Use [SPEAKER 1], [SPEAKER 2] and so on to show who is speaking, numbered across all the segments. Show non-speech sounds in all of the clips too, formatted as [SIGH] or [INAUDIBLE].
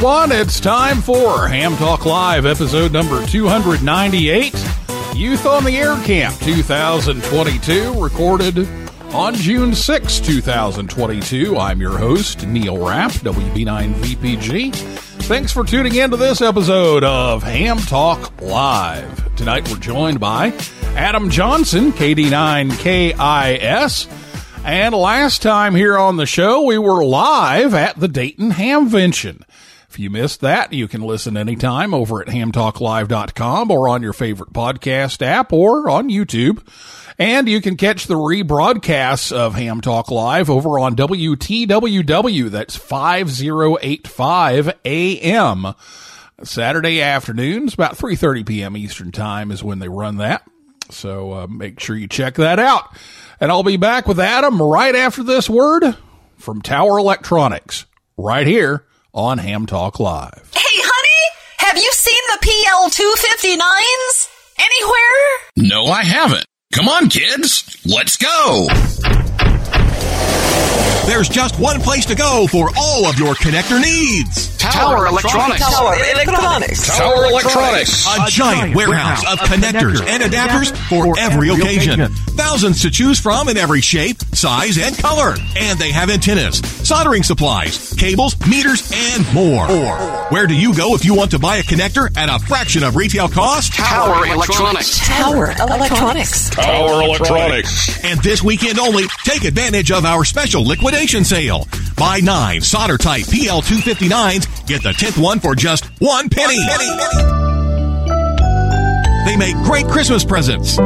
[SPEAKER 1] everyone. It's time for Ham Talk Live, episode number 298, Youth on the Air Camp 2022, recorded on June 6, 2022. I'm your host, Neil Rapp, WB9VPG. Thanks for tuning in to this episode of Ham Talk Live. Tonight we're joined by Adam Johnson, KD9KIS. And last time here on the show, we were live at the Dayton Hamvention. You missed that, you can listen anytime over at hamtalklive.com or on your favorite podcast app or on YouTube. And you can catch the rebroadcasts of Ham Talk Live over on WTWW. That's 5085 AM. Saturday afternoons, about 3.30 p.m. Eastern Time is when they run that. So uh, make sure you check that out. And I'll be back with Adam right after this word from Tower Electronics, right here on Ham Talk Live.
[SPEAKER 2] Hey, honey, have you seen the PL259s anywhere?
[SPEAKER 3] No, I haven't. Come on, kids. Let's go. There's just one place to go for all of your connector needs.
[SPEAKER 4] Tower Electronics.
[SPEAKER 2] Tower Electronics.
[SPEAKER 1] Tower Electronics.
[SPEAKER 3] A giant warehouse of connectors and adapters for every occasion. Thousands to choose from in every shape, size, and color. And they have antennas, soldering supplies, cables, meters, and more. Or where do you go if you want to buy a connector at a fraction of retail cost?
[SPEAKER 4] Tower Electronics.
[SPEAKER 2] Tower Electronics.
[SPEAKER 1] Tower Electronics.
[SPEAKER 3] And this weekend only, take advantage of our special liquidation sale. Buy nine solder type PL259s, get the 10th one for just one penny. They make great Christmas presents.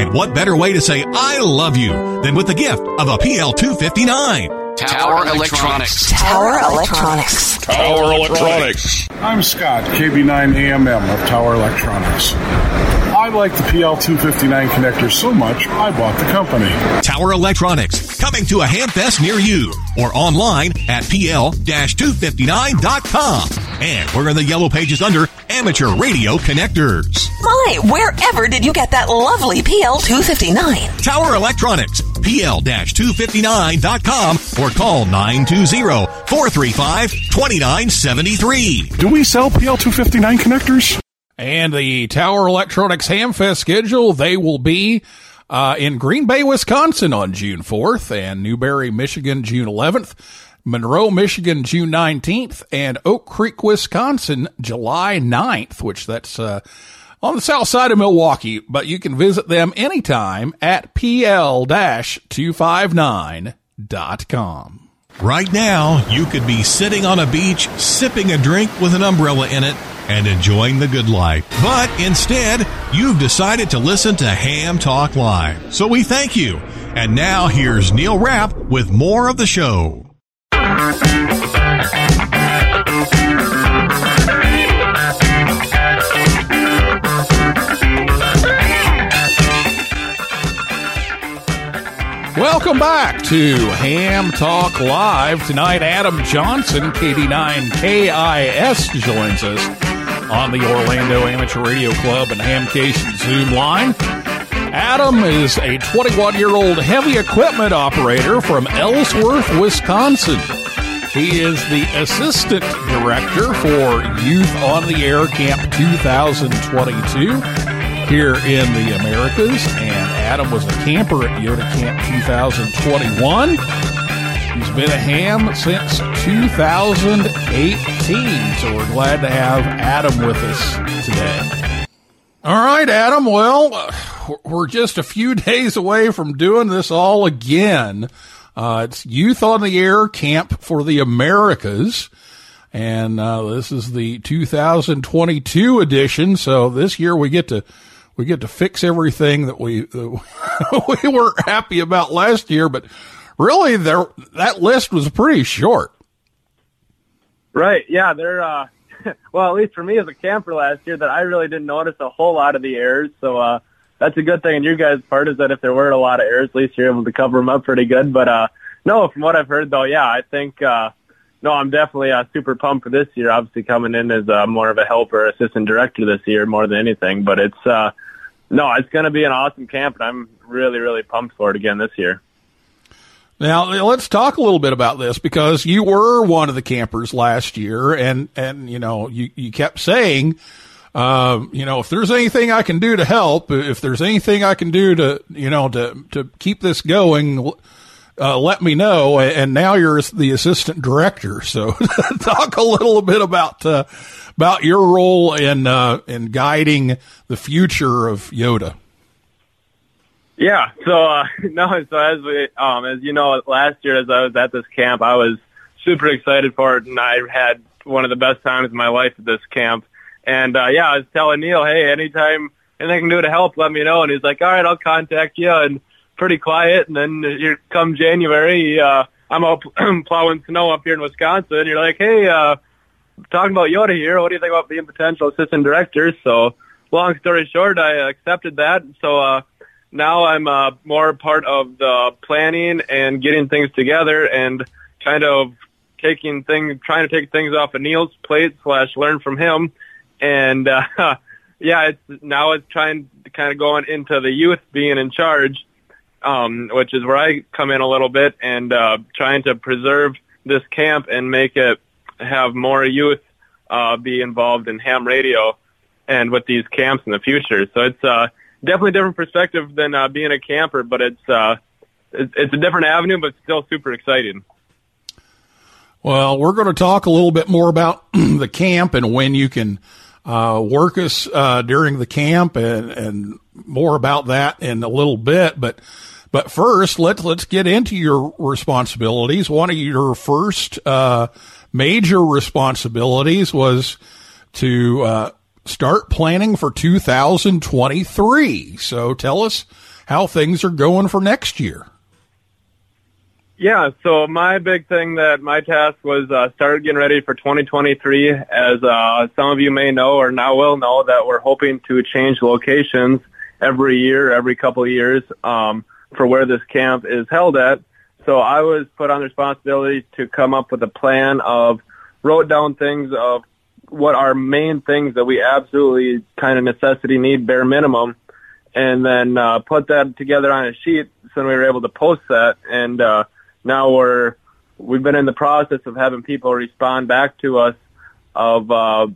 [SPEAKER 3] And what better way to say I love you than with the gift of a PL259?
[SPEAKER 4] Tower Electronics.
[SPEAKER 2] Tower Electronics.
[SPEAKER 1] Tower Electronics.
[SPEAKER 5] I'm Scott, KB9AMM of Tower Electronics. I like the PL259 connector so much, I bought the company.
[SPEAKER 3] Tower Electronics, coming to a Hamfest near you or online at pl-259.com. And we're in the yellow pages under Amateur Radio Connectors.
[SPEAKER 2] My, wherever did you get that lovely PL259?
[SPEAKER 3] Tower Electronics, pl-259.com or call 920-435-2973.
[SPEAKER 5] Do we sell PL259 connectors?
[SPEAKER 1] And the Tower Electronics Hamfest schedule, they will be uh, in Green Bay, Wisconsin on June 4th, and Newberry, Michigan, June 11th, Monroe, Michigan, June 19th, and Oak Creek, Wisconsin, July 9th, which that's uh, on the south side of Milwaukee, but you can visit them anytime at pl-259.com.
[SPEAKER 3] Right now, you could be sitting on a beach, sipping a drink with an umbrella in it, and enjoying the good life. But instead, you've decided to listen to Ham Talk Live. So we thank you. And now here's Neil Rapp with more of the show.
[SPEAKER 1] Welcome back to Ham Talk Live. Tonight, Adam Johnson, KD9KIS, joins us on the Orlando Amateur Radio Club and Hamcation Zoom line. Adam is a 21 year old heavy equipment operator from Ellsworth, Wisconsin. He is the assistant director for Youth on the Air Camp 2022 here in the Americas. And Adam was a camper at YOTA Camp 2021. He's been a ham since 2018, so we're glad to have Adam with us today. All right, Adam. Well, we're just a few [LAUGHS] days away from doing this all again. Uh, it's Youth on the Air Camp for the Americas. And uh, this is the 2022 edition. So this year we get to we get to fix everything that we [LAUGHS] we weren't happy about last year. But really, there that list was pretty short.
[SPEAKER 6] Right. Yeah. They're, uh, [LAUGHS] well, at least for me as a camper last year, that I really didn't notice a whole lot of the errors. So, uh, that's a good thing. And your guys' part is that if there weren't a lot of errors, at least you're able to cover them up pretty good. But, uh, no, from what I've heard though, yeah, I think, uh, no, I'm definitely uh, super pumped for this year. Obviously coming in as uh, more of a helper, assistant director this year more than anything. But it's, uh, no, it's going to be an awesome camp and I'm really, really pumped for it again this year.
[SPEAKER 1] Now let's talk a little bit about this because you were one of the campers last year, and and you know you you kept saying, um, you know, if there's anything I can do to help, if there's anything I can do to you know to to keep this going, uh, let me know. And now you're the assistant director, so [LAUGHS] talk a little bit about uh, about your role in uh, in guiding the future of YOTA.
[SPEAKER 6] Yeah. So uh, [LAUGHS] no. So as we, um, as you know, last year as I was at this camp, I was super excited for it, and I had one of the best times of my life at this camp. And uh, yeah, I was telling Neil, hey, anytime anything I can do to help, let me know. And he's like, all right, I'll contact you. And pretty quiet. And then here come January, uh, I'm out [CLEARS THROAT] plowing snow up here in Wisconsin. You're like, hey, uh, talking about YOTA here. What do you think about being potential assistant director? So long story short, I accepted that. So, uh, now I'm uh, more part of the planning and getting things together and kind of taking things, trying to take things off of Neil's plate slash learn from him. And, uh, [LAUGHS] yeah, it's now it's trying to kind of going into the youth being in charge, um, which is where I come in a little bit and, uh, trying to preserve this camp and make it have more youth, uh, be involved in ham radio and with these camps in the future. So it's, uh, definitely a different perspective than uh, being a camper, but it's uh, it's, a different avenue, but still super exciting.
[SPEAKER 1] Well, we're going to talk a little bit more about [CLEARS THROAT] the camp and when you can uh, work us uh, during the camp, and, and more about that in a little bit. But but first, let's let's get into your responsibilities. One of your first uh, major responsibilities was to uh, start planning for 2023. So tell us how things are going for next year.
[SPEAKER 6] Yeah, so my big thing that my task was uh, start getting ready for 2023. As uh, some of you may know or now will know that we're hoping to change locations every year, every couple of years um, for where this camp is held at. So I was put on the responsibility to come up with a plan of wrote down things of what our main things that we absolutely kind of necessity need bare minimum and then uh, put that together on a sheet so we were able to post that and uh, now we're we've been in the process of having people respond back to us of uh,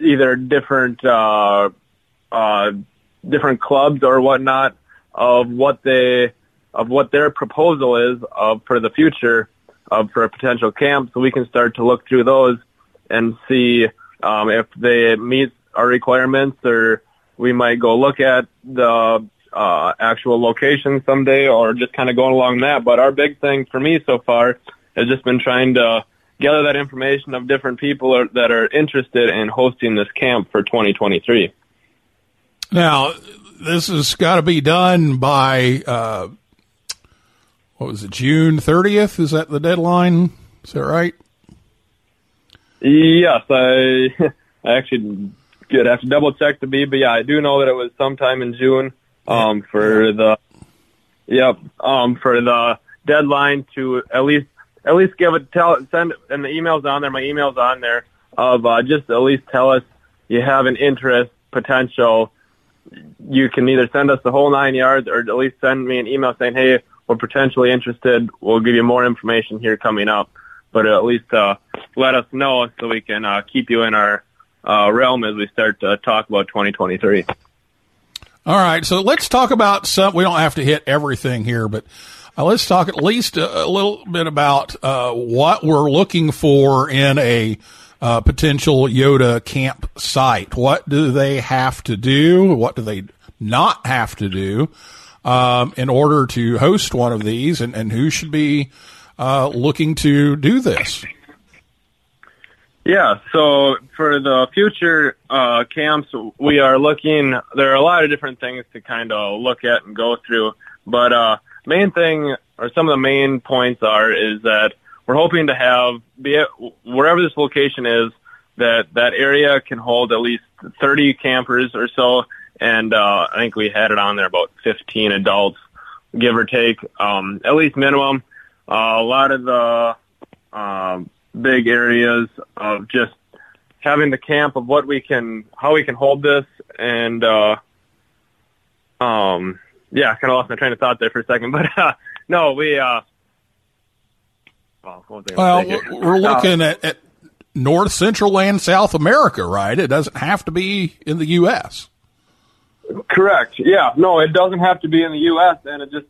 [SPEAKER 6] either different uh, uh, different clubs or whatnot of what they of what their proposal is of for the future of for a potential camp so we can start to look through those and see um, if they meet our requirements, or we might go look at the uh, actual location someday, or just kind of going along that. But our big thing for me so far has just been trying to gather that information of different people are, that are interested in hosting this camp for 2023.
[SPEAKER 1] Now, this has got to be done by uh, what was it, June 30th? Is that the deadline? Is that right?
[SPEAKER 6] Yes, I, [LAUGHS] I actually did have to double check to be, but yeah, I do know that it was sometime in June um, for the yep um, for the deadline to at least at least give it tell send and the emails on there. My emails on there of uh, just at least tell us you have an interest potential. You can either send us the whole nine yards or at least send me an email saying, "Hey, we're potentially interested. We'll give you more information here coming up." But at least uh, let us know so we can uh, keep you in our uh, realm as we start to talk about 2023.
[SPEAKER 1] All right, so let's talk about some. We don't have to hit everything here, but Uh, let's talk at least a, a little bit about uh, what we're looking for in a uh, potential YOTA camp site. What do they have to do? What do they not have to do um, in order to host one of these? And, and who should be uh, looking to do this?
[SPEAKER 6] Yeah, so for the future uh, camps, we are looking. There are a lot of different things to kind of look at and go through, but uh, main thing or some of the main points are is that we're hoping to have be wherever this location is that that area can hold at least 30 campers or so, and uh, I think we had it on there about 15 adults, give or take, um, at least minimum. Uh, a lot of the um, big areas of just having the camp of what we can, how we can hold this, and uh, um, yeah, kind of lost my train of thought there for a second, [LAUGHS] but uh, no, we. Uh, well, what
[SPEAKER 1] Well,
[SPEAKER 6] gonna
[SPEAKER 1] we're
[SPEAKER 6] Uh,
[SPEAKER 1] looking at, at North Central and South America, right? It doesn't have to be in the U.S.
[SPEAKER 6] Correct. Yeah. No, it doesn't have to be in the U.S. And it just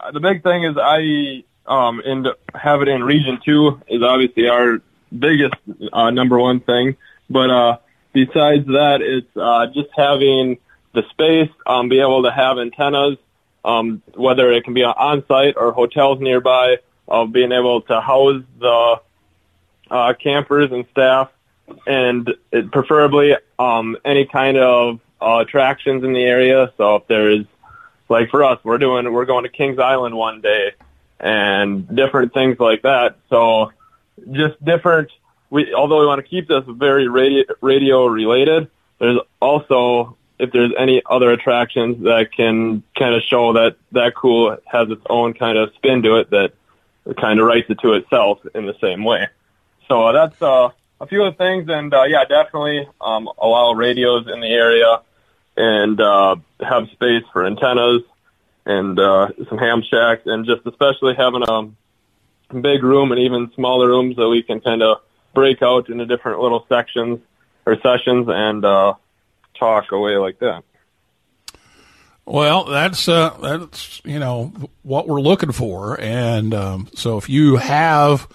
[SPEAKER 6] uh, the big thing is I um and have it in region two is obviously our biggest uh, number one thing. But uh, besides that, it's uh, just having the space, um, be able to have antennas, um, whether it can be on site or hotels nearby, of being able to house the uh, campers and staff, and it, preferably um, any kind of uh, attractions in the area. So if there's like for us, we're doing we're going to Kings Island one day, and different things like that. So just different. We although we want to keep this very radio radio related, there's also if there's any other attractions that can kind of show that that cool has its own kind of spin to it that kind of writes it to itself in the same way. So uh, that's uh, a few of the things, and uh, yeah, definitely um, allow radios in the area and uh, have space for antennas and uh, some ham shacks, and just especially having a big room and even smaller rooms that we can kind of break out into different little sections or sessions and uh, talk away like that.
[SPEAKER 1] Well, that's uh, that's you know what we're looking for, and um, so if you have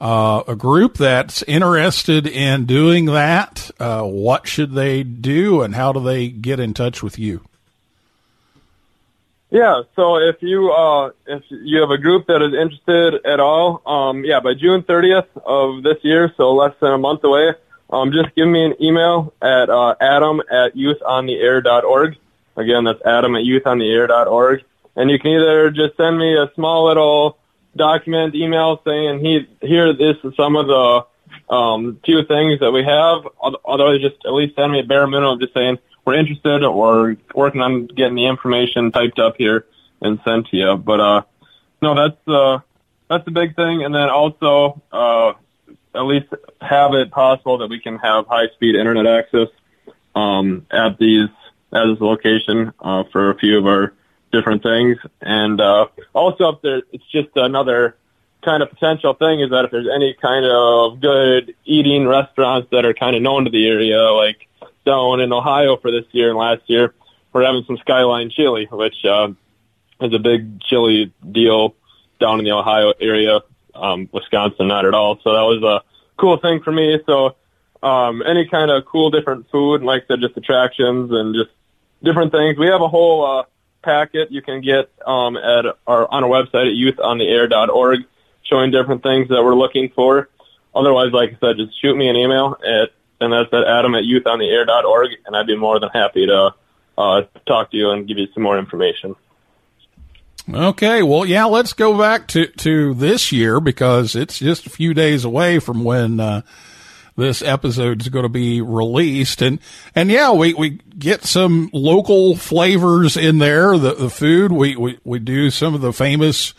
[SPEAKER 1] uh, a group that's interested in doing that, uh, what should they do, and how do they get in touch with you?
[SPEAKER 6] Yeah, so if you uh, if you have a group that is interested at all, um, yeah, by June 30th of this year, so less than a month away, um, just give me an email at uh, adam at youthontheair.org. Again, that's adam at youthontheair.org. And you can either just send me a small little document email saying, he, here, this is some of the um, few things that we have. Oth- Otherwise, just at least send me a bare minimum of just saying, we're interested or working on getting the information typed up here and sent to you. But, uh, no, that's, uh, that's the big thing. And then also, uh, at least have it possible that we can have high speed internet access, um, at these, at this location, uh, for a few of our different things. And, uh, also up there, it's just another kind of potential thing is that if there's any kind of good eating restaurants that are kind of known to the area, like down in Ohio for this year and last year, we're having some Skyline chili, which, uh, is a big chili deal down in the Ohio area. Um, Wisconsin, not at all. So that was a cool thing for me. So, um, any kind of cool different food, like I said, just attractions and just different things. We have a whole, uh, packet you can get, um, at our, on our website at youthontheair.org showing different things that we're looking for. Otherwise, like I said, just shoot me an email at, and that's at adam at youthontheair.org and I'd be more than happy to, uh, talk to you and give you some more information.
[SPEAKER 1] Okay, well, yeah, let's go back to, to this year because it's just a few days away from when uh, this episode is going to be released, and and yeah, we, we get some local flavors in there. The the food we we, we do some of the famous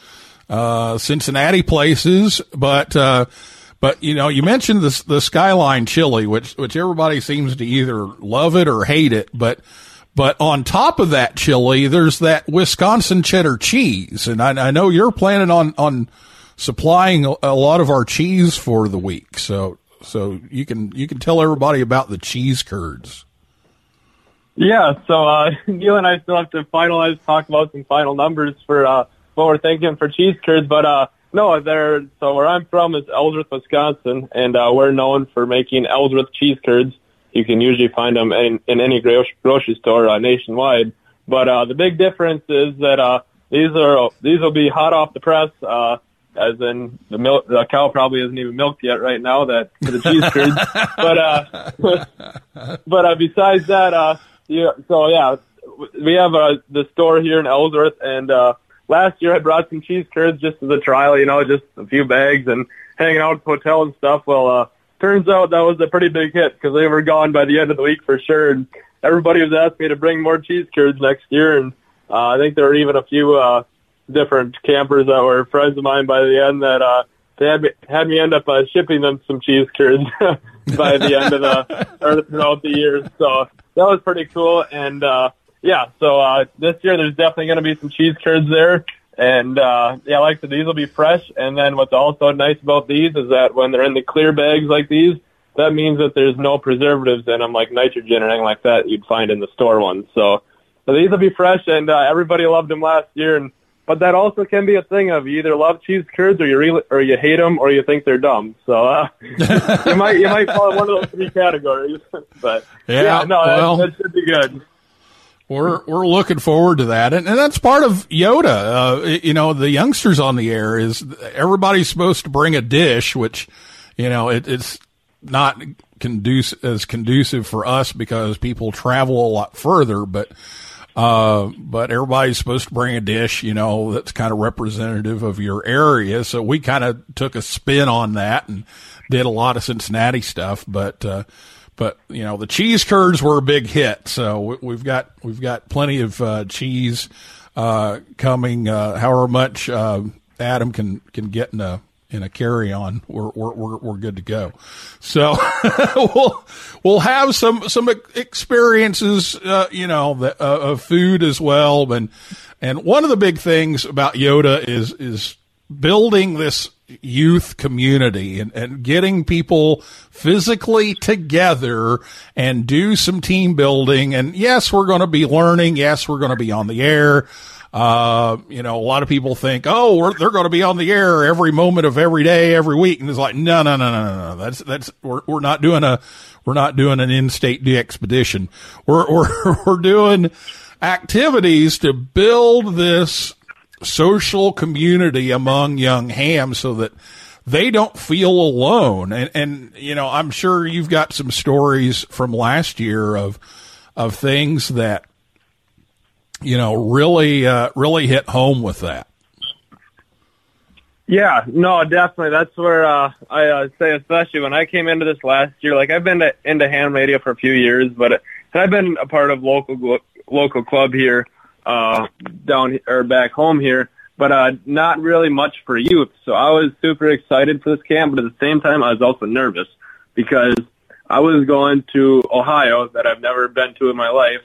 [SPEAKER 1] uh, Cincinnati places, but. Uh, but you know, you mentioned the the skyline chili, which which everybody seems to either love it or hate it. But but on top of that chili, there's that Wisconsin cheddar cheese, and I, I know you're planning on on supplying a, a lot of our cheese for the week. So so you can you can tell everybody about the cheese curds.
[SPEAKER 6] Yeah, so uh, [LAUGHS] Neil and I still have to finalize, talk about some final numbers for uh, what we're thinking for cheese curds, but uh, no, they're so where I'm from is Ellsworth, Wisconsin, and uh, we're known for making Ellsworth cheese curds. You can usually find them in, in any gro- grocery store uh, nationwide. But uh, the big difference is that uh, these are these will be hot off the press. Uh, as in the milk, the cow probably isn't even milked yet right now. That for the cheese curds, [LAUGHS] but uh, [LAUGHS] but uh, besides that, uh, yeah. So yeah, we have uh, the store here in Ellsworth, and uh, last year I brought some cheese curds just as a trial. You know, just a few bags and hanging out at the hotel and stuff. Well, uh, turns out that was a pretty big hit because they were gone by the end of the week for sure. And everybody was asking me to bring more cheese curds next year, and uh, I think there were even a few uh, different campers that were friends of mine by the end that uh, they had me, had me end up uh, shipping them some cheese curds [LAUGHS] by the end of the or throughout the year. So that was pretty cool. And uh, yeah, so uh, this year there's definitely going to be some cheese curds there. And uh, yeah, like I these will be fresh. And then what's also nice about these is that when they're in the clear bags like these, that means that there's no preservatives in them like nitrogen or anything like that you'd find in the store ones. So, so these will be fresh, and uh, everybody loved them last year. And but that also can be a thing of you either love cheese curds or you really or you hate them or you think they're dumb. So uh, [LAUGHS] you might you might fall in one of those three categories. [LAUGHS] but
[SPEAKER 1] Yeah,
[SPEAKER 6] no,
[SPEAKER 1] well-
[SPEAKER 6] that, that should be good.
[SPEAKER 1] We're we're looking forward to that, and, and that's part of YOTA. Uh, you know, the youngsters on the air is everybody's supposed to bring a dish, which you know it, it's not conducive as conducive for us because people travel a lot further, but. Uh, but everybody's supposed to bring a dish, you know, that's kind of representative of your area. So we kind of took a spin on that and did a lot of Cincinnati stuff. But, uh, but you know, the cheese curds were a big hit. So we- we've got, we've got plenty of, uh, cheese, uh, coming, uh, however much, uh, Adam can, can get in a, in a carry on, we're, we're, we're, we're good to go. So [LAUGHS] we'll, we'll have some, some experiences, uh, you know, the, uh, of food as well. And, and one of the big things about YOTA is, is building this youth community and, and getting people physically together and do some team building. And yes, we're going to be learning. Yes, we're going to be on the air. Uh, you know, a lot of people think, oh, they're going to be on the air every moment of every day, every week. And it's like, no, no, no, no, no, no. That's, that's, we're, we're not doing a, we're not doing an in-state DXpedition. We're, [LAUGHS] we're, we're doing activities to build this social community among young hams so that they don't feel alone. And, and, you know, I'm sure you've got some stories from last year of, of things that, you know, really, uh, really hit home with that.
[SPEAKER 6] Yeah, no, definitely. That's where uh, I uh, say, especially when I came into this last year. Like I've been to, into ham radio for a few years, but and I've been a part of local local club here uh, down or back home here, but uh, not really much for youth. So I was super excited for this camp, but at the same time, I was also nervous because I was going to Ohio that I've never been to in my life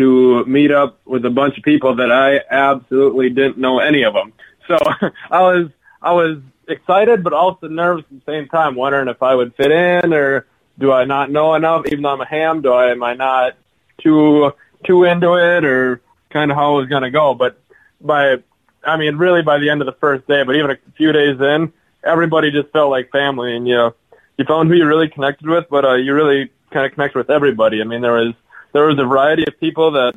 [SPEAKER 6] to meet up with a bunch of people that I absolutely didn't know any of them. So [LAUGHS] I was I was excited, but also nervous at the same time, wondering if I would fit in or do I not know enough? Even though I'm a ham, do I am I not too too into it or kind of how it was going to go? But by I mean, really by the end of the first day, but even a few days in, everybody just felt like family, and you know, you found who you really connected with, but uh, you really kind of connected with everybody. I mean, there was there was a variety of people that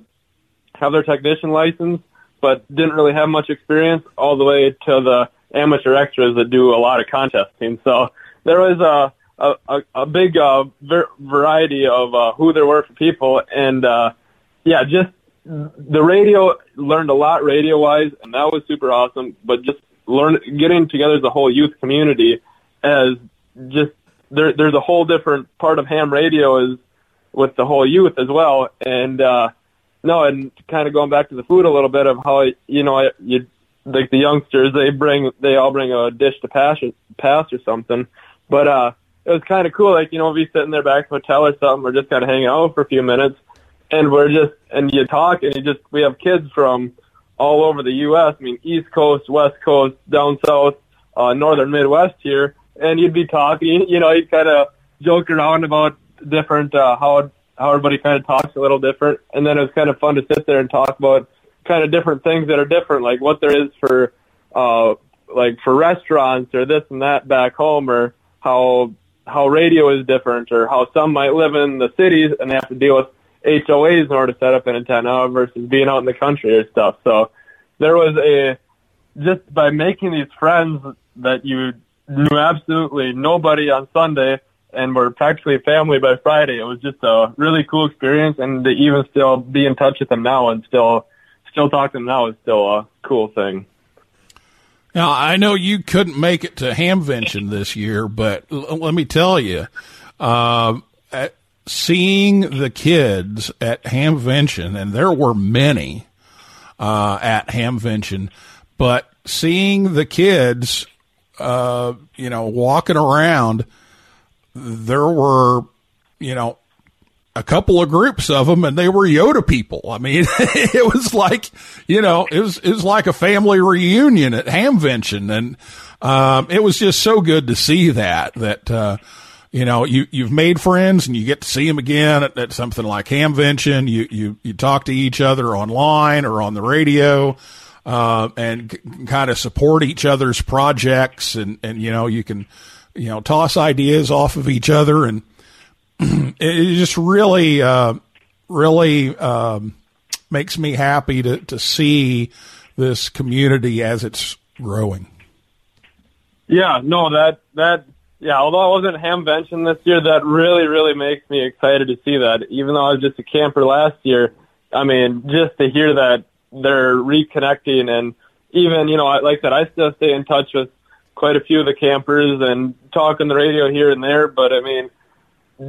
[SPEAKER 6] have their technician license, but didn't really have much experience, all the way to the amateur extras that do a lot of contesting. So there was a a, a, big uh, ver- variety of uh, who there were for people, and uh, yeah, just the radio learned a lot radio wise, and that was super awesome. But just learn getting together as a whole youth community as just there, there's a whole different part of ham radio is with the whole youth as well, and uh, no, and kind of going back to the food a little bit of how you know you like the youngsters they bring they all bring a dish to pass pass or something, but uh, it was kind of cool. Like you know, we sitting there back at the hotel or something, we're just kind of hanging out for a few minutes, and we're just and you talk and you just we have kids from all over the U.S. I mean, East Coast, West Coast, down south, uh, northern Midwest here, and you'd be talking. You know, you'd kind of joke around about different uh, how how everybody kind of talks a little different, and then it was kind of fun to sit there and talk about kind of different things that are different, like what there is for uh, like for restaurants or this and that back home, or how how radio is different, or how some might live in the cities and they have to deal with HOAs in order to set up an antenna versus being out in the country or stuff. So there was a just by making these friends that you knew absolutely nobody on Sunday and we're practically family by Friday. It was just a really cool experience, and to even still be in touch with them now and still still talk to them now is still a cool thing.
[SPEAKER 1] Now, I know you couldn't make it to Hamvention this year, but l- let me tell you, uh, at seeing the kids at Hamvention, and there were many uh, at Hamvention, but seeing the kids, uh, you know, walking around, there were, you know, a couple of groups of them and they were YOTA people. I mean, [LAUGHS] it was like, you know, it was, it was like a family reunion at Hamvention. And, um, it was just so good to see that, that, uh, you know, you, you've made friends and you get to see them again at, at something like Hamvention. You, you, you talk to each other online or on the radio, uh, and c- kind of support each other's projects. And, and, you know, you can, you know, toss ideas off of each other and, [CLEARS THROAT] it just really, uh, really um, makes me happy to, to see this community as it's growing.
[SPEAKER 6] Yeah, no, that that yeah. Although I wasn't Hamvention this year, that really really makes me excited to see that. Even though I was just a camper last year, I mean, just to hear that they're reconnecting and even you know, like I said, I still stay in touch with quite a few of the campers and talk on the radio here and there. But I mean,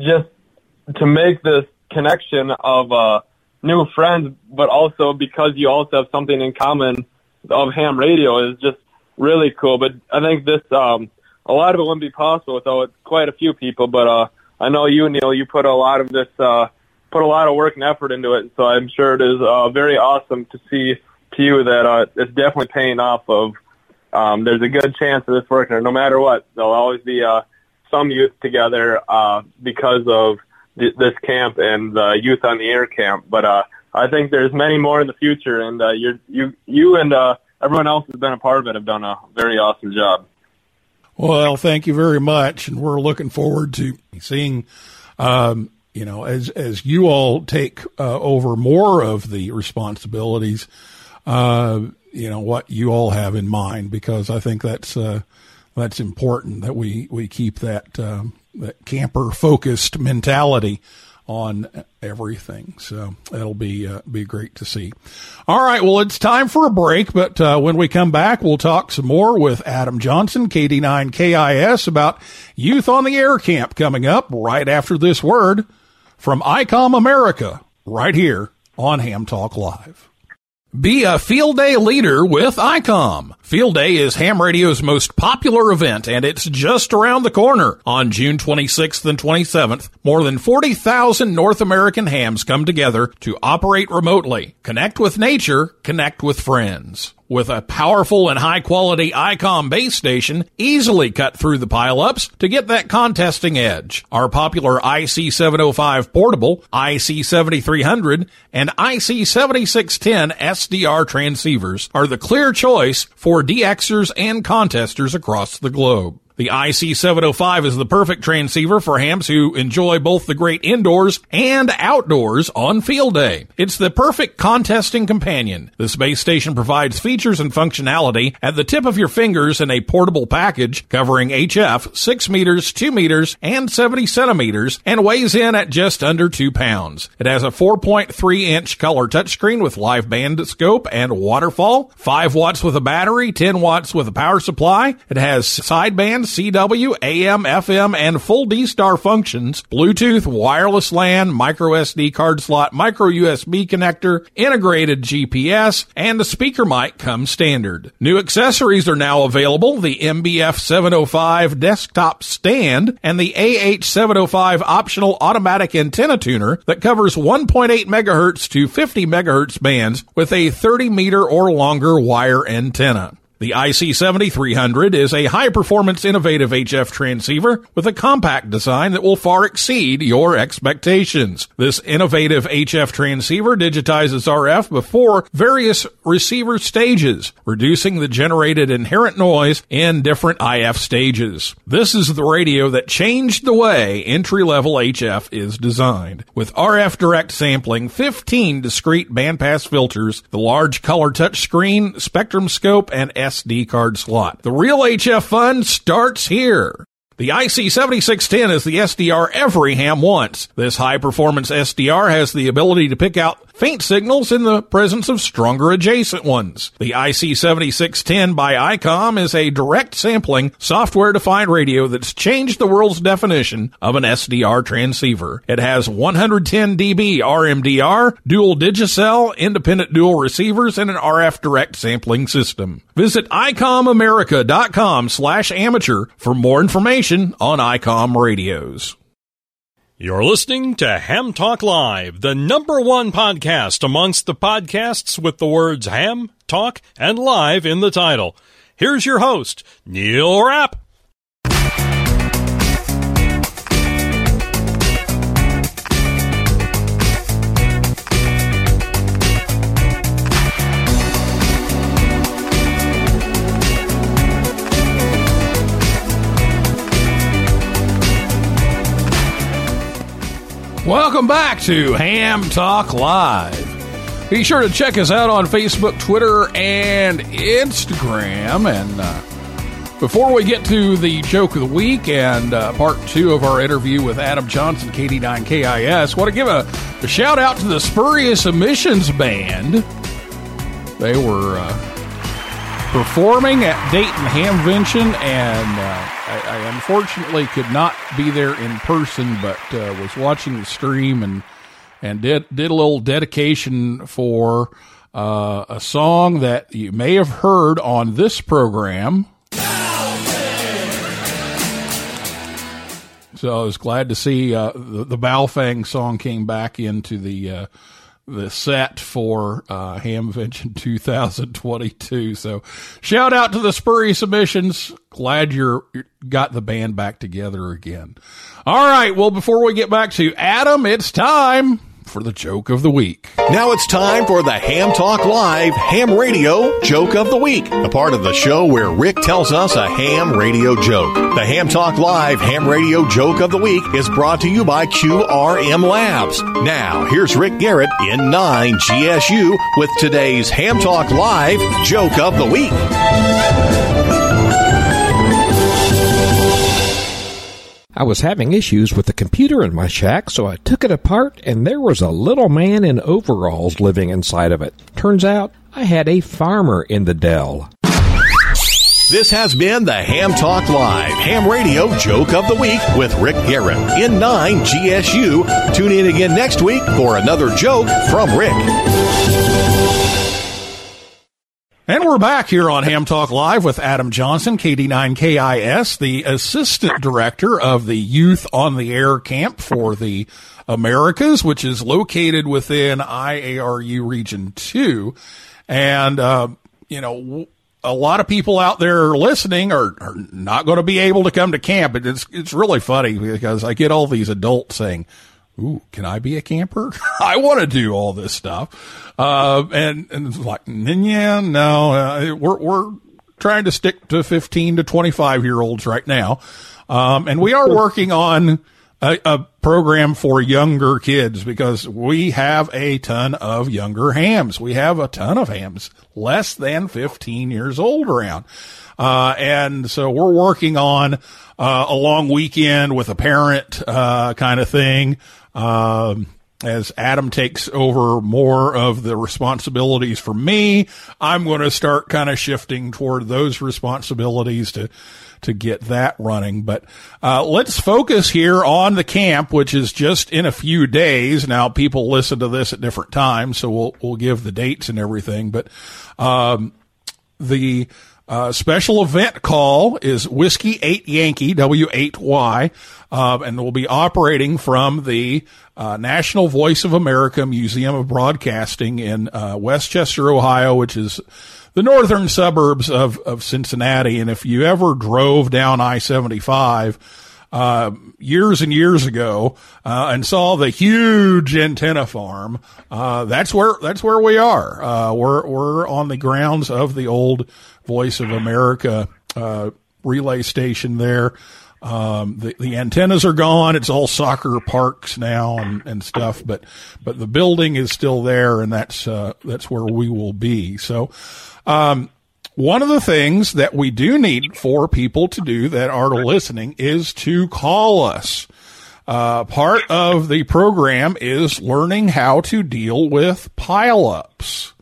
[SPEAKER 6] just to make this connection of uh, new friends, but also because you also have something in common of ham radio is just really cool. But I think this, um, a lot of it wouldn't be possible without quite a few people. But uh, I know you, Neil, you put a lot of this, uh, put a lot of work and effort into it. So I'm sure it is uh, very awesome to see to you that uh, it's definitely paying off. Of um, there's a good chance of this working. No matter what, there'll always be uh, some youth together uh, because of th- this camp and the youth on the air camp. But uh, I think there's many more in the future, and uh, you're, you you and uh, everyone else who's been a part of it have done a very awesome job.
[SPEAKER 1] Well, thank you very much, and we're looking forward to seeing, um, you know, as as you all take uh, over more of the responsibilities, uh, you know, what you all have in mind, because I think that's uh, that's important that we we keep that um, that camper focused mentality on everything. So that'll be uh, be great to see. All right, well, it's time for a break, but uh, when we come back, we'll talk some more with Adam Johnson, KD9KIS, about Youth on the Air Camp coming up right after this word from ICOM America, right here on Ham Talk Live. Be a field day leader with ICOM. Field Day is ham radio's most popular event and it's just around the corner. On June 26th and 27th, more than 40,000 North American hams come together to operate remotely. Connect with nature, connect with friends. With a powerful and high quality ICOM base station, easily cut through the pileups to get that contesting edge. Our popular IC705 portable, IC7300, and IC7610 SDR transceivers are the clear choice for DXers and contesters across the globe. The IC705 is the perfect transceiver for hams who enjoy both the great indoors and outdoors on field day. It's the perfect contesting companion. This base station provides features and functionality at the tip of your fingers in a portable package covering HF 6 meters, 2 meters, and 70 centimeters and weighs in at just under 2 pounds. It has a 4.3 inch color touchscreen with live band scope and waterfall, 5 watts with a battery, 10 watts with a power supply. It has sideband CW, AM, FM, and full D-Star functions, Bluetooth, wireless LAN, micro SD card slot, micro USB connector, integrated GPS, and the speaker mic come standard. New accessories are now available, the MBF 705 desktop stand and the AH 705 optional automatic antenna tuner that covers 1.8 megahertz to 50 megahertz bands with a 30 meter or longer wire antenna. The The IC7300 is a high performance innovative HF transceiver with a compact design that will far exceed your expectations. This innovative HF transceiver digitizes RF before various receiver stages, reducing the generated inherent noise in different IF stages. This is the radio that changed the way entry level HF is designed. With RF direct sampling, 15 discrete bandpass filters, the large color touchscreen, spectrum scope, and SD card slot. The real HF fun starts here. The IC7610 is the SDR every ham wants. This high performance SDR has the ability to pick out faint signals in the presence of stronger adjacent ones. The IC7610 by ICOM is a direct sampling software defined radio that's changed the world's definition of an SDR transceiver. It has 110 dB RMDR, dual Digi-Sel, independent dual receivers, and an RF direct sampling system. Visit ICOMAmerica.com slash amateur for more information on ICOM radios.
[SPEAKER 7] You're listening to Ham Talk Live, the number one podcast amongst the podcasts with the words ham, talk, and live in the title. Here's your host, Neil Rapp.
[SPEAKER 1] Welcome back to Ham Talk Live. Be sure to check us out on Facebook, Twitter, and Instagram. And uh, before we get to the joke of the week and uh, part two of our interview with Adam Johnson, KD9KIS, want to give a, a shout out to the Spurious Emissions Band. They were uh, performing at Dayton Hamvention, and uh, I, I unfortunately could not be there in person, but uh, was watching the stream and and did did a little dedication for uh, a song that you may have heard on this program. So I was glad to see uh, the, the Baofeng song came back into the uh, the set for uh, Hamvention [LAUGHS] 2022. So shout out to the Spurious Emissions. Glad you're, got the band back together again. All right. Well, before we get back to Adam, it's time for the joke of the week.
[SPEAKER 3] Now it's time for the Ham Talk Live Ham Radio Joke of the Week, the part of the show where Rick tells us a ham radio joke. The Ham Talk Live Ham Radio Joke of the Week is brought to you by QRM Labs. Now, here's Rick Garrett N9GSU with today's Ham Talk Live Joke of the Week.
[SPEAKER 8] I was having issues with the computer in my shack, so I took it apart and there was a little man in overalls living inside of it. Turns out I had a farmer in the Dell.
[SPEAKER 3] This has been the Ham Talk Live Ham Radio Joke of the Week with Rick Garrett in 9 GSU. Tune in again next week for another joke from Rick.
[SPEAKER 1] And we're back here on Ham Talk Live with Adam Johnson, KD9KIS, the assistant director of the Youth on the Air Camp for the Americas, which is located within IARU Region 2. And, uh, you know, a lot of people out there listening are, are not going to be able to come to camp. It's, it's really funny because I get all these adults saying, Ooh, can I be a camper? [LAUGHS] I want to do all this stuff. Uh, and, and it's like, yeah, no, uh, we're, we're trying to stick to 15 to 25 year olds right now. Um, and we are working on a, a program for younger kids because we have a ton of younger hams. We have a ton of hams less than 15 years old around. Uh, and so we're working on, uh, a long weekend with a parent, uh, kind of thing. Um, as Adam takes over more of the responsibilities for me, I'm going to start kind of shifting toward those responsibilities to, to get that running. But, uh, let's focus here on the camp, which is just in a few days. Now people listen to this at different times, so we'll, we'll give the dates and everything. But, um, the, uh, special event call is Whiskey 8 Yankee, W8Y, uh, and will be operating from the uh, National Voice of America Museum of Broadcasting in uh, West Chester, Ohio, which is the northern suburbs of, of Cincinnati. And if you ever drove down I 75, uh, years and years ago, uh, and saw the huge antenna farm, uh, that's where, that's where we are. Uh, we're, we're on the grounds of the old Voice of America, uh, relay station there. Um, the, the antennas are gone. It's all soccer parks now and, and stuff, but, but the building is still there and that's, uh, that's where we will be. So, um, one of the things that we do need for people to do that are listening is to call us. Uh, part of the program is learning how to deal with pileups.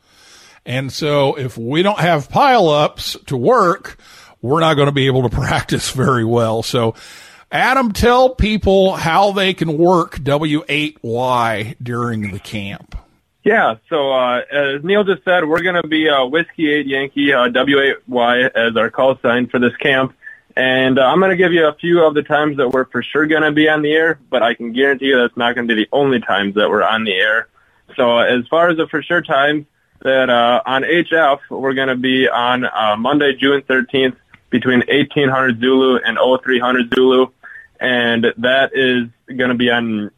[SPEAKER 1] And so if we don't have pileups to work, we're not going to be able to [LAUGHS] practice very well. So Adam, tell people how they can work W8Y during the camp.
[SPEAKER 6] Yeah, so uh, as Neil just said, we're going to be uh, Whiskey 8 Yankee uh, W8Y as our call sign for this camp. And uh, I'm going to give you a few of the times that we're for sure going to be on the air, but I can guarantee you that's not going to be the only times that we're on the air. So as far as the for sure times, that uh, on HF, we're going to be on uh, Monday, June 13th between 1800 Zulu and 0300 Zulu. And that is going to be on,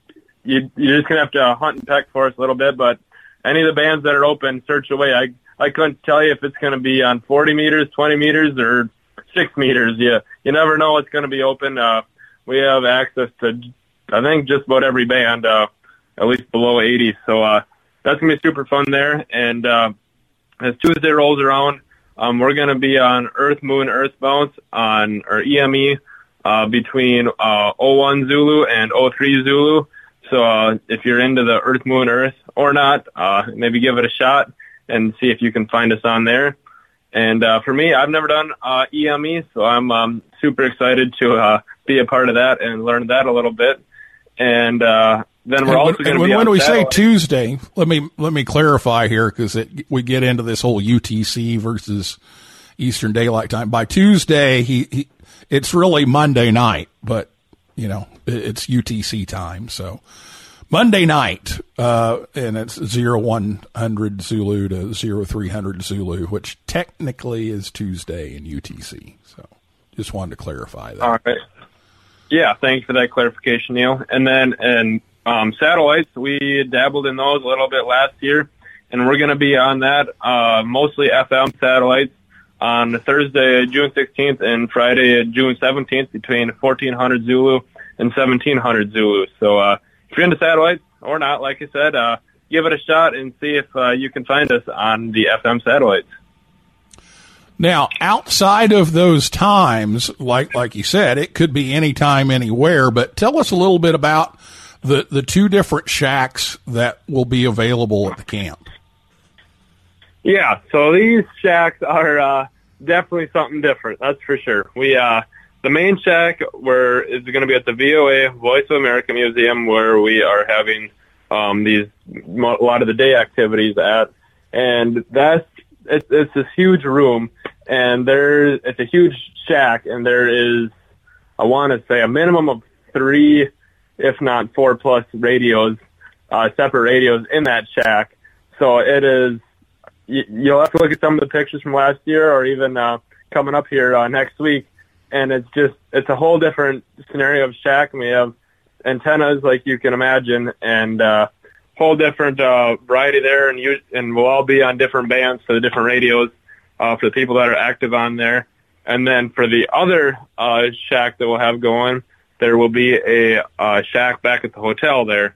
[SPEAKER 6] you, you're just going to have to hunt and peck for us a little bit, but any of the bands that are open, search away. I, I couldn't tell you if it's going to be on 40 meters, 20 meters, or 6 meters. You, you never know what's going to be open. Uh, we have access to, I think, just about every band, uh, at least below 80. So, uh, that's to be super fun there. And, uh, as Tuesday rolls around, um, we're to be on Earth, Moon, Earth Bounce on, or EME, uh, between, uh, 01 Zulu and 03 Zulu. So, uh, if you're into the Earth, Moon, Earth or not, uh, maybe give it a shot and see if you can find us on there. And, uh, for me, I've never done, uh, EME, so I'm, um, super excited to, uh, be a part of that and learn that a little bit. And, uh, then we're
[SPEAKER 1] And
[SPEAKER 6] also going to be
[SPEAKER 1] when, we say. Tuesday, let me let me clarify here because we get into this whole UTC versus Eastern Daylight Time. By Tuesday, he, he it's really Monday night, but you know it- it's UTC time. So Monday night, uh, and it's zero one hundred Zulu to zero three hundred Zulu, which technically is Tuesday in UTC. So just wanted to clarify that.
[SPEAKER 6] All right. Yeah, thanks for that clarification, Neil. And then, and um, satellites, we dabbled in those a little bit last year, and we're going to be on that uh, mostly FM satellites on Thursday, June 16th, and Friday, June 17th, between 1400 Zulu and 1700 Zulu. So uh, if you're into satellites or not, like I said, uh, give it a shot and see if uh, you can find us on the FM satellites.
[SPEAKER 1] Now, outside of those times, like like you said, it could be any time, anywhere. But tell us a little bit about the the two different shacks that will be available at the camp.
[SPEAKER 6] Yeah, so these shacks are uh, definitely something different. That's for sure. We uh, the main shack where is going to be at the VOA Voice of America Museum, where we are having um, these a lot of the day activities at, and that's it's, it's this huge room, and there it's a huge shack, and there is I want to say a minimum of three, if not four plus radios, uh, separate radios in that shack. So it is you- you'll have to look at some of the pictures from last year or even uh, coming up here uh, next week. And it's just, it's a whole different scenario of shack. We have antennas like you can imagine and uh, whole different uh, variety there. And, you, and we'll all be on different bands for the different radios uh, for the people that are active on there. And then for the other uh, shack that we'll have going, there will be a uh, shack back at the hotel there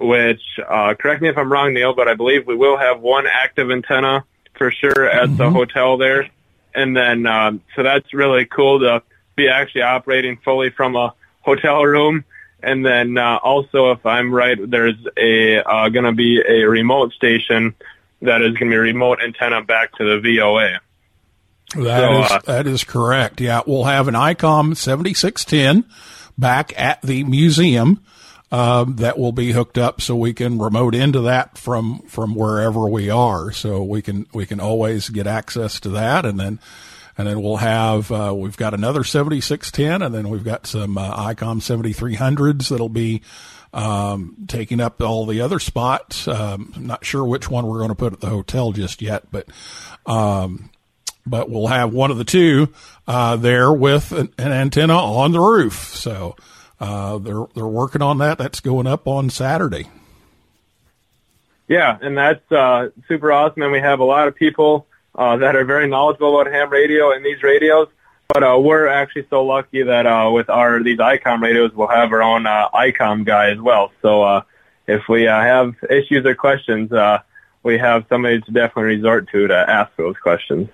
[SPEAKER 6] which uh, correct me if I'm wrong, Neil, but I believe we will have one active antenna for sure at the hotel there, and then um, so that's really cool to be actually operating fully from a hotel room. And then uh, also, if I'm right, there's a uh, going to be a remote station that is going to be a remote antenna back to the VOA.
[SPEAKER 1] That
[SPEAKER 6] So,
[SPEAKER 1] is
[SPEAKER 6] uh,
[SPEAKER 1] that is correct. Yeah, we'll have an ICOM seventy six ten back at the museum um, that will be hooked up, so we can remote into that from from wherever we are. So we can we can always get access to that, and then and then we'll have uh, we've got another seventy six ten, and then we've got some uh, ICOM seventy three hundreds that'll be um, taking up all the other spots. Um, I'm not sure which one we're going to put at the hotel just yet, but um, but we'll have one of the two uh, there with an, an antenna on the roof. So uh, they're they're working on that. That's going up on Saturday.
[SPEAKER 6] Yeah, and that's uh, super awesome. And we have a lot of people uh, that are very knowledgeable about ham radio and these radios. But uh, we're actually so lucky that uh, with our these ICOM radios, we'll have our own ICOM guy as well. So if we have issues or questions, we have somebody to definitely resort to to ask those questions.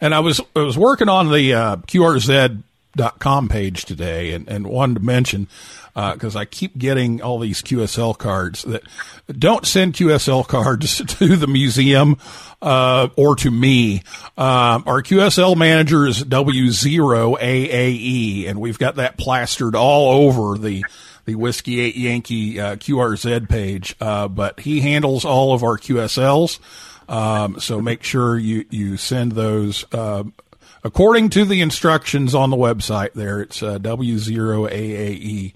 [SPEAKER 1] And I was I was working on the uh, QRZ.com page today, and, and wanted to mention because I keep getting all these QSL cards that don't send QSL cards [LAUGHS] to the museum uh, or to me. Um, our QSL manager is W0AAE, and we've got that plastered all over the the Whiskey 8 Yankee uh, QRZ page. Uh, but he handles all of our QSLs. Um, so make sure you, you send those, uh, according to the instructions on the website there. It's, uh, W0AAE.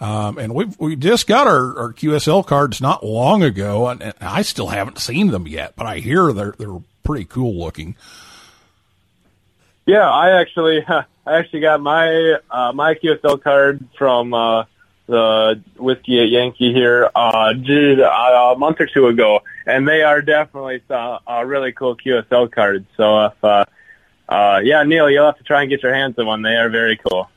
[SPEAKER 1] Um, and we've, we just got our, our QSL cards not long ago and, and I still haven't seen them yet, but I hear they're, they're pretty cool looking.
[SPEAKER 6] Yeah, I actually [LAUGHS] I actually got my uh, my QSL card from uh, the Whiskey 8 Yankee here uh, uh, a month or two ago, and they are definitely uh, uh, really cool QSL cards. So if uh, uh, yeah, Neil, you'll have to try and get your hands on one. They are very cool.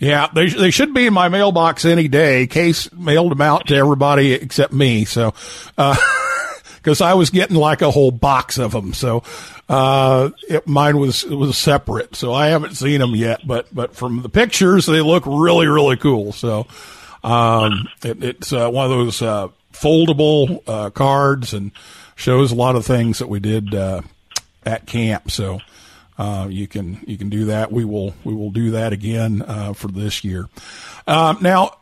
[SPEAKER 1] Yeah, they they should be in my mailbox any day. Case mailed them out to everybody except me. So, [LAUGHS] because I was getting like a whole box of them. So, uh, it, mine was was separate. So I haven't seen them yet. But but from the pictures, they look really really cool. So, um, it, it's uh, one of those uh, foldable uh, cards and shows a lot of things that we did uh, at camp. So. Uh, you can you can do that. We will we will do that again uh, for this year. Um, now,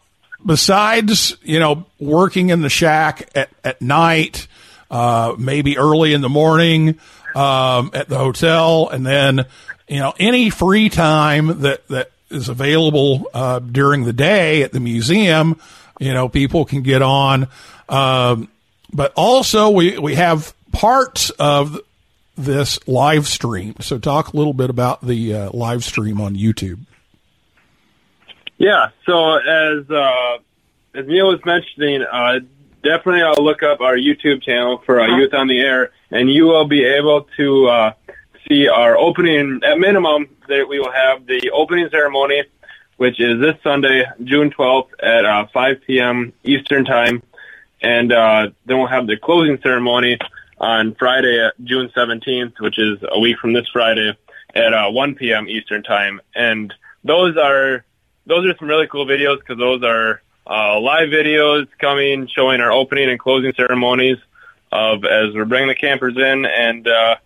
[SPEAKER 1] besides you know working in the shack at at night, uh, maybe early in the morning um, at the hotel, and then you know any free time that that is available uh, during the day at the museum, you know people can get on. Um, but also we we have parts of this live stream. So talk a little bit about the uh, live stream on YouTube.
[SPEAKER 6] Yeah. So as uh, as Neil was mentioning, uh, definitely I'll look up our YouTube channel for uh, Youth on the Air, and you will be able to uh, see our opening. At minimum, we will have the opening ceremony, which is this Sunday, June twelfth at uh, 5 p.m. Eastern time, and uh, then we'll have the closing ceremony on Friday, uh, June 17th, which is a week from this Friday at uh, 1 p.m. Eastern time. And those are those are some really cool videos because those are uh, live videos coming showing our opening and closing ceremonies of as we're bringing the campers in and uh,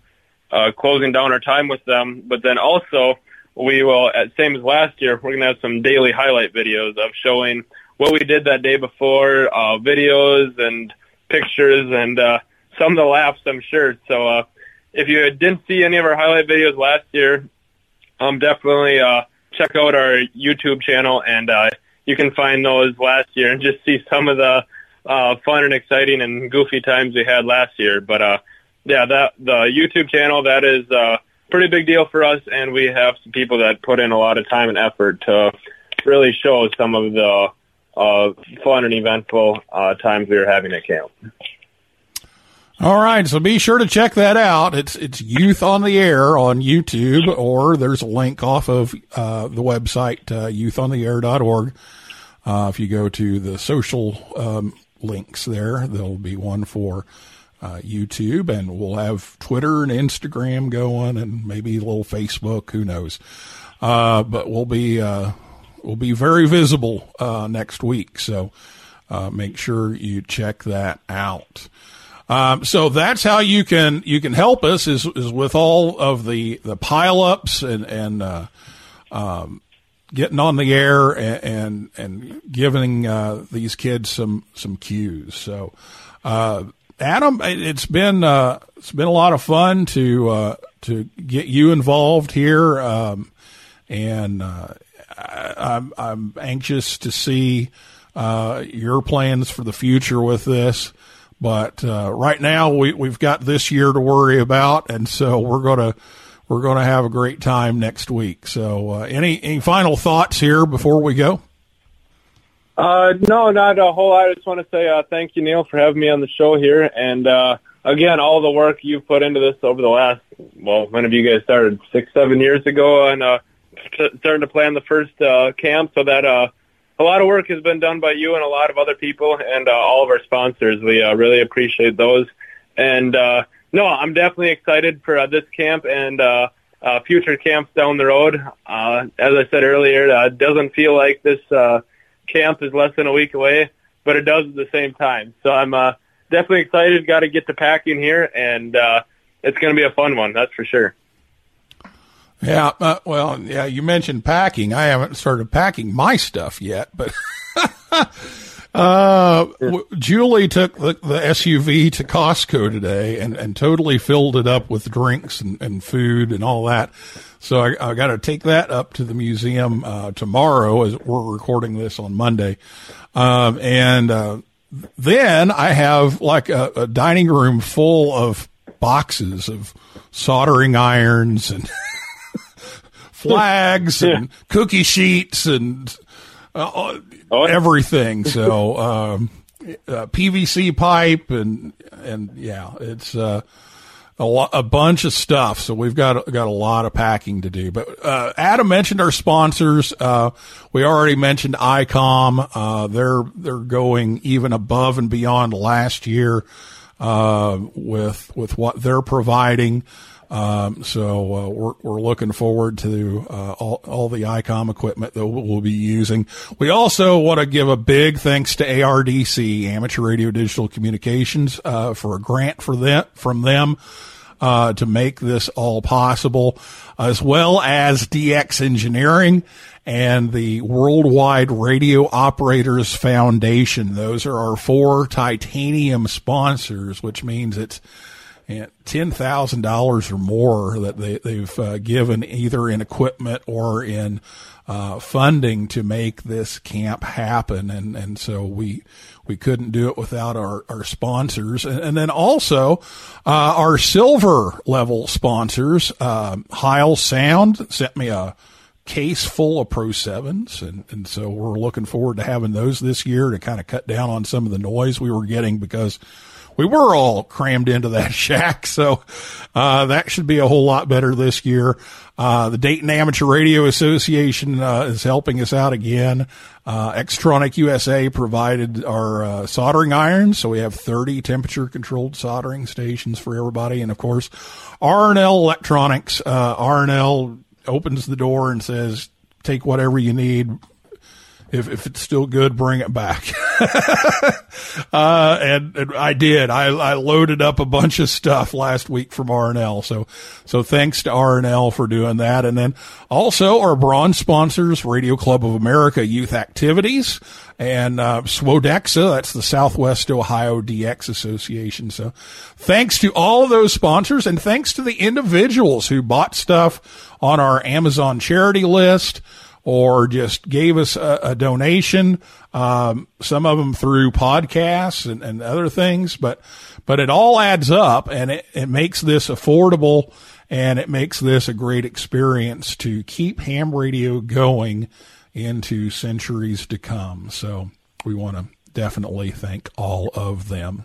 [SPEAKER 6] uh, closing down our time with them. But then also we will, same as last year, we're going to have some daily highlight videos of showing what we did that day before, uh, videos and pictures and uh, some of the laughs, I'm sure. So uh, if you didn't see any of our highlight videos last year, um, definitely uh, check out our YouTube channel, and uh, you can find those last year and just see some of the uh, fun and exciting and goofy times we had last year. But uh, yeah, that the YouTube channel that is a pretty big deal for us, and we have some people that put in a lot of time and effort to really show some of the uh, fun and eventful uh, times we were having at camp.
[SPEAKER 1] All right, so be sure to check that out. It's it's Youth on the Air on YouTube, or there's a link off of uh, the website uh, youthontheair.org. Uh, if you go to the social um, links there, there'll be one for uh, YouTube, and we'll have Twitter and Instagram going, and maybe a little Facebook. Who knows? Uh, but we'll be uh, we'll be very visible uh, next week, so uh, make sure you check that out. Um, so that's how you can you can help us is is with all of the the pileups and and uh, um, getting on the air and and, and giving these kids some some cues. So, Adam, it's been uh, it's been a lot of fun to uh, to get you involved here, um, and uh, I, I'm I'm anxious to see uh, your plans for the future with this. But uh, right now we we've got this year to worry about, and so we're gonna we're gonna have a great time next week. So uh, any any final thoughts here before we go?
[SPEAKER 6] Uh, no, not a whole lot. I just want to say uh, thank you, Neil, for having me on the show here. And uh, again, all the work you've put into this over the last, well, when have you guys started? Six, seven years ago, and uh, starting to plan the first uh, camp. So that uh, a lot of work has been done by you and a lot of other people, and uh, all of our sponsors. We uh, really appreciate those. And uh, no, I'm definitely excited for uh, this camp and uh, uh, future camps down the road. Uh, as I said earlier, uh, it doesn't feel like this. Uh, camp is less than a week away, but it does at the same time. So I'm uh, definitely excited. Got to get to packing here, and uh, it's going to be a fun one. That's for sure.
[SPEAKER 1] Yeah, uh, well, yeah, you mentioned packing. I haven't started packing my stuff yet, but [LAUGHS] uh, w- Julie took the, the SUV to Costco today and, and totally filled it up with drinks and, and food and all that. So I, I got to take that up to the museum uh, tomorrow as we're recording this on Monday. Um, and uh, then I have like a, a dining room full of boxes of soldering irons and [LAUGHS] flags and cookie sheets and uh, everything. So um, uh, PVC pipe and and yeah, it's uh, a lot, a bunch of stuff. So we've got got a lot of packing to do. But uh, Adam mentioned our sponsors. Uh, we already mentioned ICOM. Uh, they're they're going even above and beyond last year uh, with with what they're providing. Um, so uh, we're we're looking forward to uh, all all the ICOM equipment that we'll, be using. We also want to give a big thanks to ARDC, Amateur Radio Digital Communications, uh, for a grant for them from them. Uh, to make this all possible, as well as DX Engineering and the Worldwide Radio Operators Foundation. Those are our four titanium sponsors, which means it's and ten thousand dollars or more that they, they've uh, given either in equipment or in uh, funding to make this camp happen, and and so we we couldn't do it without our, our sponsors, and, and then also uh, our silver level sponsors, uh, Heil Sound sent me a case full of Pro Sevens, and and so we're looking forward to having those this year to kind of cut down on some of the noise we were getting because we were all crammed into that [LAUGHS] shack. So, uh, that should be a whole lot better this year. Uh, the Dayton Amateur Radio Association, uh, is helping us out again. Uh, USA provided our, uh, soldering irons. So we have 30 temperature controlled soldering stations for everybody. And of course, R&L Electronics, uh, R&L opens the door and says, take whatever you need if, if it's still good, bring it back. [LAUGHS] uh, and, and, I did. I, I loaded up a bunch of stuff last week from R&L. So, so thanks to R&L for doing that. And then also our bronze sponsors, Radio Club of America Youth Activities and, uh, SWODXA. That's the Southwest Ohio DX Association. So thanks to all those sponsors and thanks to the individuals who bought stuff on our Amazon charity list or just gave us a, a donation. Um, some of them through podcasts and, and, other things, but but it all adds up, and it, it makes this affordable, and it makes this a great experience to keep ham radio going into centuries to come. So we want to definitely thank all of them.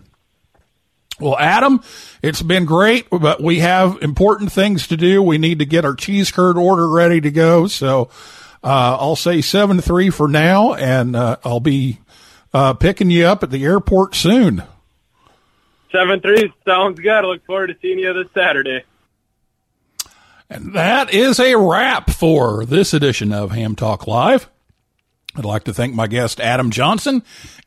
[SPEAKER 1] Well, Adam, it's been great, but we have important things to do. We need to get our cheese curd order ready to go. So uh, I'll say seven three for now, and uh, I'll be uh, picking you up at the airport soon.
[SPEAKER 6] Seven three sounds good. I look forward to seeing you this Saturday.
[SPEAKER 1] And that is a wrap for this edition of Ham Talk Live. I'd like to thank my guest Adam Johnson,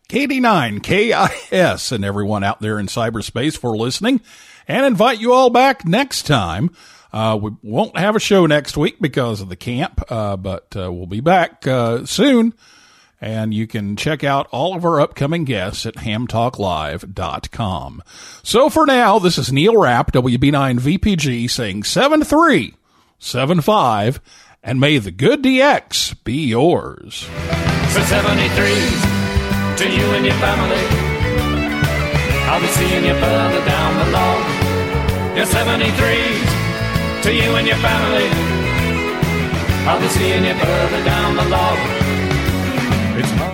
[SPEAKER 1] KD9KIS, and everyone out there in cyberspace for listening, and invite you all back next time uh, we won't have a show next week because of the camp, uh, but uh, we'll be back uh, soon. And you can check out all of our upcoming guests at hamtalklive.com. So for now, this is Neil Rapp, WB9VPG, saying 7375, and may the good DX be yours.
[SPEAKER 9] For 73, to you and your family,
[SPEAKER 10] I'll be seeing you further down below. Your 73s to you and your family. I'll be seeing you further down below. It's hard.